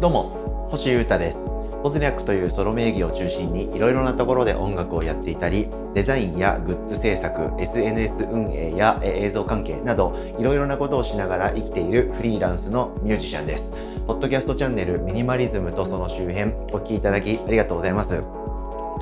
どうも星優太です。ポズニャックというソロ名義を中心にいろいろなところで音楽をやっていたりデザインやグッズ制作 SNS 運営や映像関係などいろいろなことをしながら生きているフリーランスのミュージシャンです。ポッドキャストチャンネルミニマリズムとその周辺お聴きいただきありがとうございます。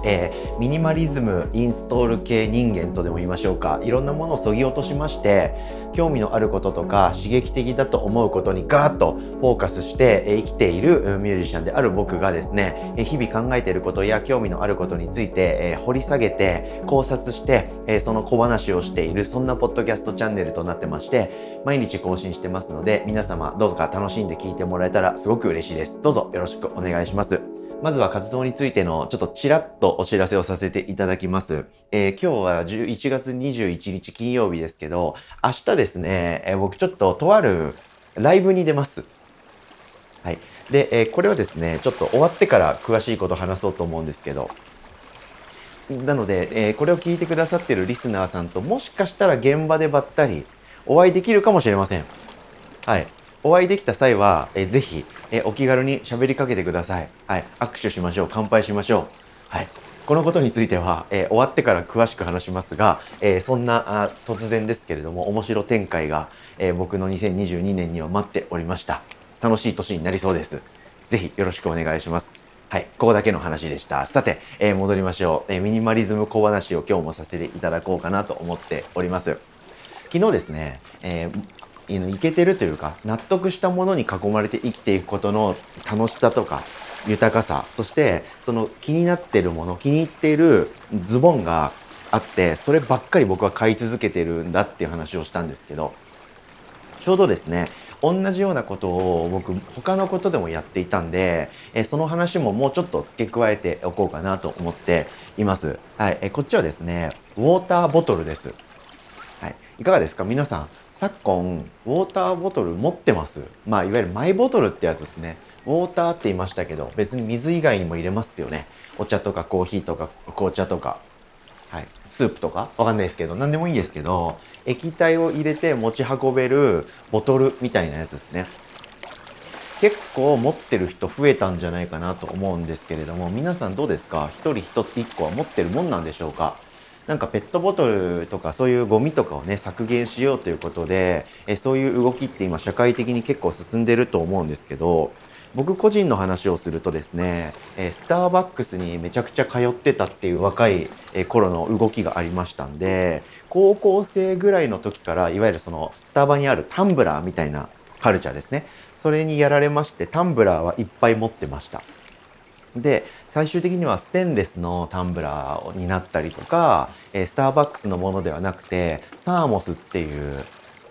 えー、ミニマリズムインストール系人間とでも言いましょうか。いろんなものをそぎ落としまして興味のあることとか刺激的だと思うことにガーッとフォーカスして生きているミュージシャンである僕がですね日々考えていることや興味のあることについてえ掘り下げて考察してえその小話をしているそんなポッドキャストチャンネルとなってまして毎日更新してますので皆様どうか楽しんで聞いてもらえたらすごく嬉しいです。どうぞよろしくお願いします。まずは活動についてのちょっとちらっとお知らせをさせていただきます。えー、今日は11月21日金曜日ですけど、明日ですね、えー、僕ちょっととあるライブに出ます。はい。で、えー、これはですね、ちょっと終わってから詳しいこと話そうと思うんですけど、なので、えこれを聞いてくださってるリスナーさんともしかしたら現場でばったりお会いできるかもしれません。はい。お会いできた際は、えー、ぜひ、えー、お気軽に喋りかけてください。はい。握手しましょう。乾杯しましょう。はい。このことについては、えー、終わってから詳しく話しますが、えー、そんなあ突然ですけれども、面白展開が、えー、僕の2022年には待っておりました。楽しい年になりそうです。ぜひよろしくお願いします。はい。ここだけの話でした。さて、え戻りましょう、えミニマリズム小話を今日もさせていただこうかなと思っております。昨日ですね、えー、いけてるというか納得したものに囲まれて生きていくことの楽しさとか豊かさそしてその気になってるもの気に入っているズボンがあってそればっかり僕は買い続けてるんだっていう話をしたんですけどちょうどですね同じようなことを僕他のことでもやっていたんでえその話ももうちょっと付け加えておこうかなと思っています。はい、えこっちはですねウォーターボトルです。はい、いかがですか？皆さん昨今ウォーターボトル持ってます。まあいわゆるマイボトルってやつですね。ウォーターって言いましたけど別に水以外にも入れますよね。お茶とかコーヒーとか紅茶とか。はい。スープとか？わかんないですけど何でもいいですけど液体を入れて持ち運べるボトルみたいなやつですね。結構持ってる人増えたんじゃないかなと思うんですけれども皆さんどうですか？1人1個は持ってるもんなんでしょうか？なんかペットボトルとかそういうゴミとかをね削減しようということでえそういう動きって今社会的に結構進んでると思うんですけど僕個人の話をするとですねえスターバックスにめちゃくちゃ通ってたっていう若い頃の動きがありましたんで高校生ぐらいの時からいわゆるそのスタバにあるタンブラーみたいなカルチャーですね。それにやられましてタンブラーはいっぱい持ってました。で最終的にはステンレスのタンブラーになったりとか、えスターバックスのものではなくてサーモスっていう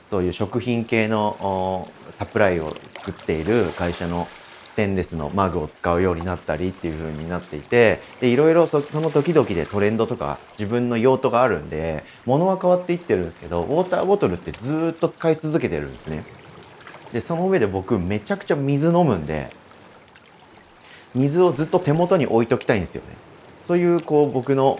そういう食品系のサプライを作っている会社のステンレスのマグを使うようになったりっていう風になっていてでいろいろその時々でトレンドとか自分の用途があるんで物は変わっていってるんですけどウォーターボトルってずっと使い続けてるんですね。でその上で僕めちゃくちゃ水飲むんで水をずっと手元に置いときたいんですよね。そういうこう僕の思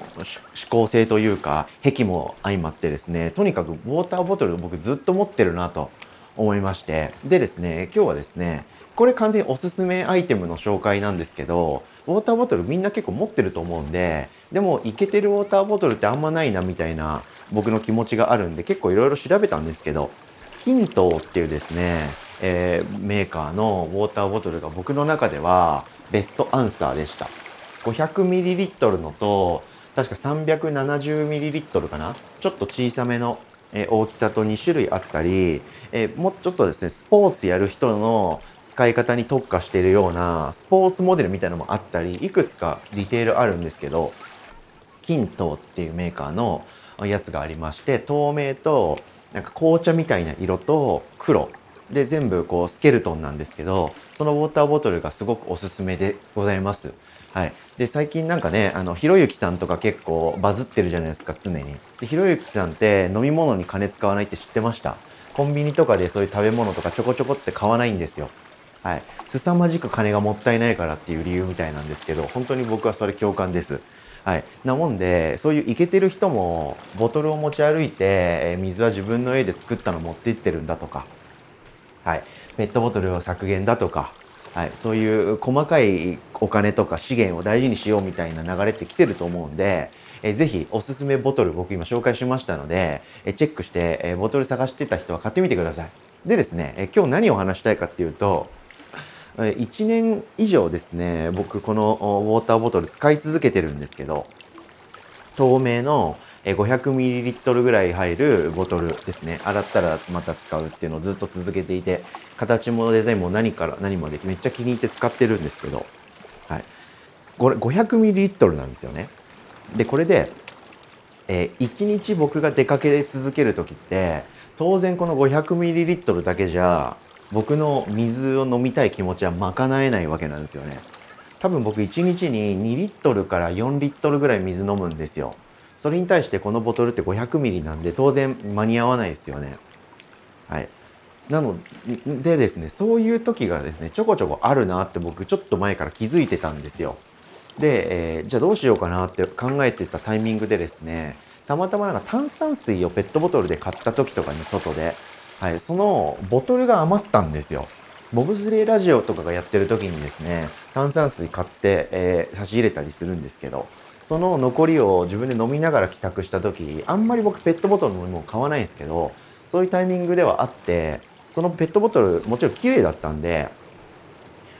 考性というか癖も相まってですねとにかくウォーターボトルを僕ずっと持ってるなと思いましてでですね今日はですねこれ完全におすすめアイテムの紹介なんですけどウォーターボトルみんな結構持ってると思うんででもイケてるウォーターボトルってあんまないなみたいな僕の気持ちがあるんで結構いろいろ調べたんですけどヒントっていうですね、えー、メーカーのウォーターボトルが僕の中ではベストアンサーでした。500ml のと確か 370ml かな？ちょっと小さめの大きさと2種類あったり、えもうちょっとですねスポーツやる人の使い方に特化しているようなスポーツモデルみたいなのもあったりいくつかディテールあるんですけどキントっていうメーカーのやつがありまして透明となんか紅茶みたいな色と黒で全部こうスケルトンなんですけどそのウォーターボトルがすごくおすすめでございます。はい、で最近なんかねあのひろゆきさんとか結構バズってるじゃないですか常に。でひろゆきさんって飲み物に金使わないって知ってました？コンビニとかでそういう食べ物とかちょこちょこって買わないんですよ。はい、凄まじく金がもったいないからっていう理由みたいなんですけど本当に僕はそれ共感です。はい、なもんでそういうイケてる人もボトルを持ち歩いて水は自分の家で作ったの持って行ってるんだとかはい、ペットボトルを削減だとかはい、そういう細かいお金とか資源を大事にしようみたいな流れって来てると思うんで、えー、ぜひおすすめボトル僕今紹介しましたので、え、チェックして、え、ボトル探してた人は買ってみてください。でですね、え、今日何を話したいかっていうと、1年以上ですね、僕このウォーターボトル使い続けてるんですけど、透明の 500ml ぐらい入るボトルですね。洗ったらまた使うっていうのをずっと続けていて、形もデザインも何から何までめっちゃ気に入って使ってるんですけど、はい。これ 500ml なんですよね。で、これで、えー、1日僕が出かけ続ける時って、当然この 500ml だけじゃ、僕の水を飲みたい気持ちは賄えないわけなんですよね。多分僕1日に2リットルから4リットルぐらい水飲むんですよ。それに対してこのボトルって500ミリなんで当然間に合わないですよね。はい。なのでですね、そういう時がですね、ちょこちょこあるなって僕ちょっと前から気づいてたんですよ。で、えー、じゃあどうしようかなって考えてたタイミングでですね、たまたまなんか炭酸水をペットボトルで買った時とかに外で、はい、そのボトルが余ったんですよ。ボブスレーラジオとかがやってる時にですね、炭酸水買って、えー、差し入れたりするんですけど、その残りを自分で飲みながら帰宅した時あんまり僕ペットボトルの飲み物買わないんですけどそういうタイミングではあってそのペットボトルもちろん綺麗だったんで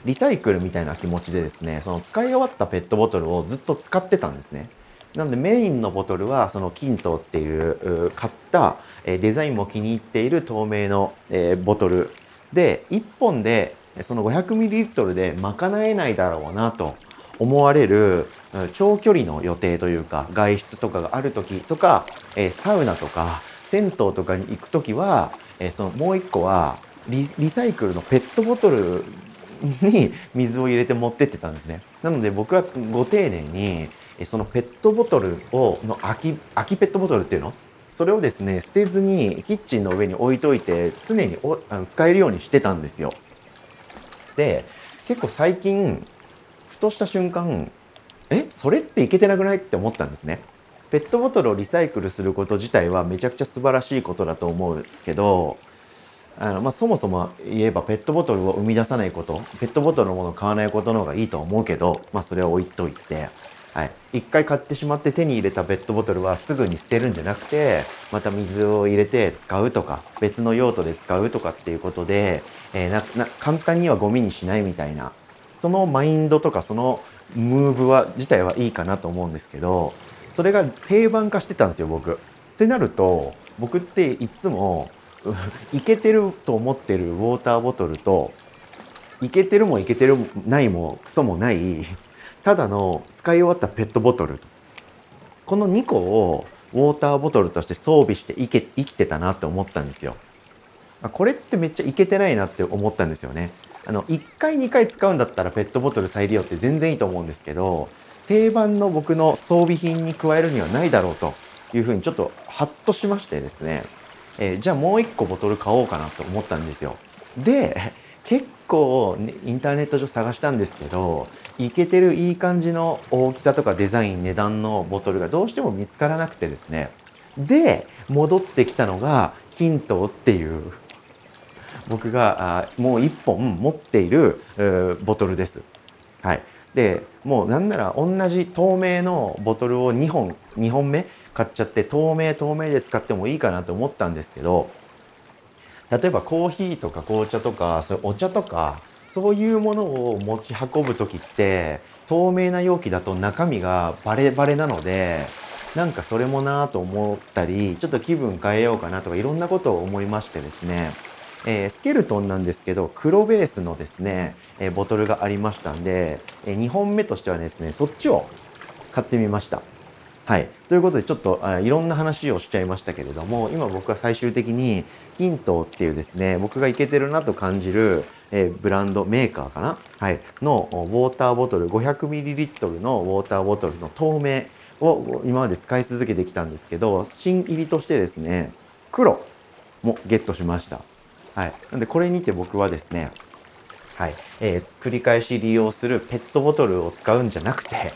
リサイクルみたいな気持ちでですねその使い終わったペットボトルをずっと使ってたんですね。なのでメインのボトルはそのキントっていう買ったデザインも気に入っている透明のボトルで1本でその 500ml で賄えないだろうなと思われる長距離の予定というか外出とかがある時とか、えサウナとか銭湯とかに行く時は、えそのもう一個はリサイクルのペットボトルに 水を入れて持ってってたんですね。なので僕はご丁寧にそのペットボトルをの空き空きペットボトルっていうの？それをですね捨てずにキッチンの上に置いといて常におあの使えるようにしてたんですよ。で結構最近ふとした瞬間えそれっていけてなくないって思ったんですね。ペットボトルをリサイクルすること自体はめちゃくちゃ素晴らしいことだと思うけどあの、まあ、そもそも言えばペットボトルを生み出さないことペットボトルのものを買わないことの方がいいと思うけど、まあ、それは置いといて、はい、一回買ってしまって手に入れたペットボトルはすぐに捨てるんじゃなくてまた水を入れて使うとか別の用途で使うとかっていうことで、えー、なな簡単にはゴミにしないみたいなそのマインドとかそのムーブは自体はいいかなと思うんですけどそれが定番化してたんですよ僕。ってなると僕っていっつも いけてると思ってるウォーターボトルといけてるもいけてるないもクソもないただの使い終わったペットボトルこの2個をウォーターボトルとして装備して生き生きてたなって思ったんですよ。これってめっちゃいけてないなって思ったんですよね。あの1回2回使うんだったらペットボトル再利用って全然いいと思うんですけど定番の僕の装備品に加えるにはないだろうというふうにちょっとハッとしましてですね、えー、じゃあもう1個ボトル買おうかなと思ったんですよ。で結構、ね、インターネット上探したんですけどいけてるいい感じの大きさとかデザイン値段のボトルがどうしても見つからなくてですねで戻ってきたのがキントっていう僕がもう1本持っているボトルです。はい、でもうなんなら同じ透明のボトルを2本2本目買っちゃって透明透明で使ってもいいかなと思ったんですけど例えばコーヒーとか紅茶とかそうお茶とかそういうものを持ち運ぶ時って透明な容器だと中身がバレバレなのでなんかそれもなぁと思ったりちょっと気分変えようかなとかいろんなことを思いましてですねえー、スケルトンなんですけど黒ベースのですね、えー、ボトルがありましたんで、えー、2本目としてはですねそっちを買ってみました。はい。ということで、ちょっとあいろんな話をしちゃいましたけれども、今僕は最終的に、ヒントっていうですね、僕がいけてるなと感じる、えー、ブランド、メーカーかな？はい。のウォーターボトル、500ml のウォーターボトルの透明を今まで使い続けてきたんですけど、新入りとしてですね、黒もゲットしました。はい。なんでこれにて僕はですね、はい。えー、繰り返し利用するペットボトルを使うんじゃなくて、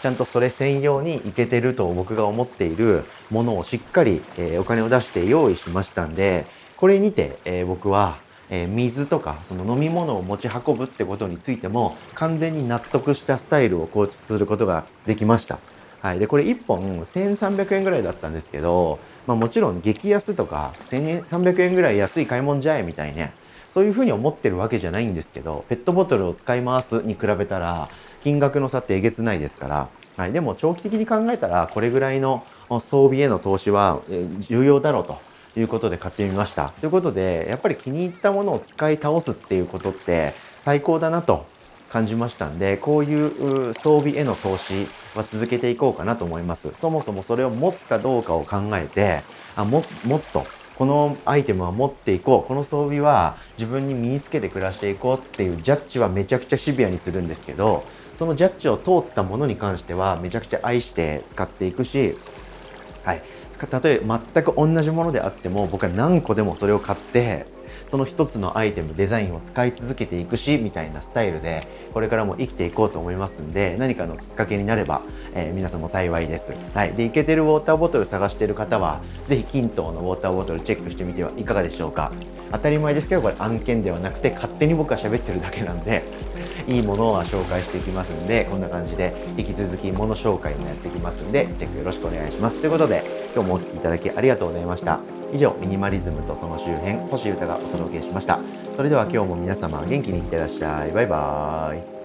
ちゃんとそれ専用にいけてると僕が思っているものをしっかり、えー、お金を出して用意しましたんで、これにて、えー、僕は、えー、水とかその飲み物を持ち運ぶってことについても完全に納得したスタイルを構築することができました。はい、でこれ1本1300円ぐらいだったんですけど、まあ、もちろん激安とか1300円ぐらい安い買い物じゃえみたいね。そういうふうに思ってるわけじゃないんですけどペットボトルを使い回すに比べたら金額の差ってえげつないですから、はい、でも長期的に考えたらこれぐらいの装備への投資は重要だろうということで買ってみました。ということでやっぱり気に入ったものを使い倒すっていうことって最高だなと感じましたんでこういう装備への投資は続けていこうかなと思います。そもそもそれを持つかどうかを考えてあも持つと。このアイテムは持っていこう。この装備は自分に身につけて暮らしていこうっていうジャッジはめちゃくちゃシビアにするんですけどそのジャッジを通ったものに関してはめちゃくちゃ愛して使っていくしはい。例えば全く同じものであっても僕は何個でもそれを買ってその一つのアイテムデザインを使い続けていくしみたいなスタイルでこれからも生きていこうと思いますんで何かのきっかけになれば、えー、皆さんも幸いです。はい、でイケてるウォーターボトル探してる方は是非均等のウォーターボトルチェックしてみてはいかがでしょうか。当たり前ですけどこれ案件ではなくて勝手に僕は喋ってるだけなんで いいものは紹介していきますんでこんな感じで引き続き物紹介もやっていきますんでチェックよろしくお願いします。ということで今日もお聴きいただきありがとうございました以上ミニマリズムとその周辺星歌がお届けしました。それでは今日も皆様元気にいってらっしゃい。バイバーイ。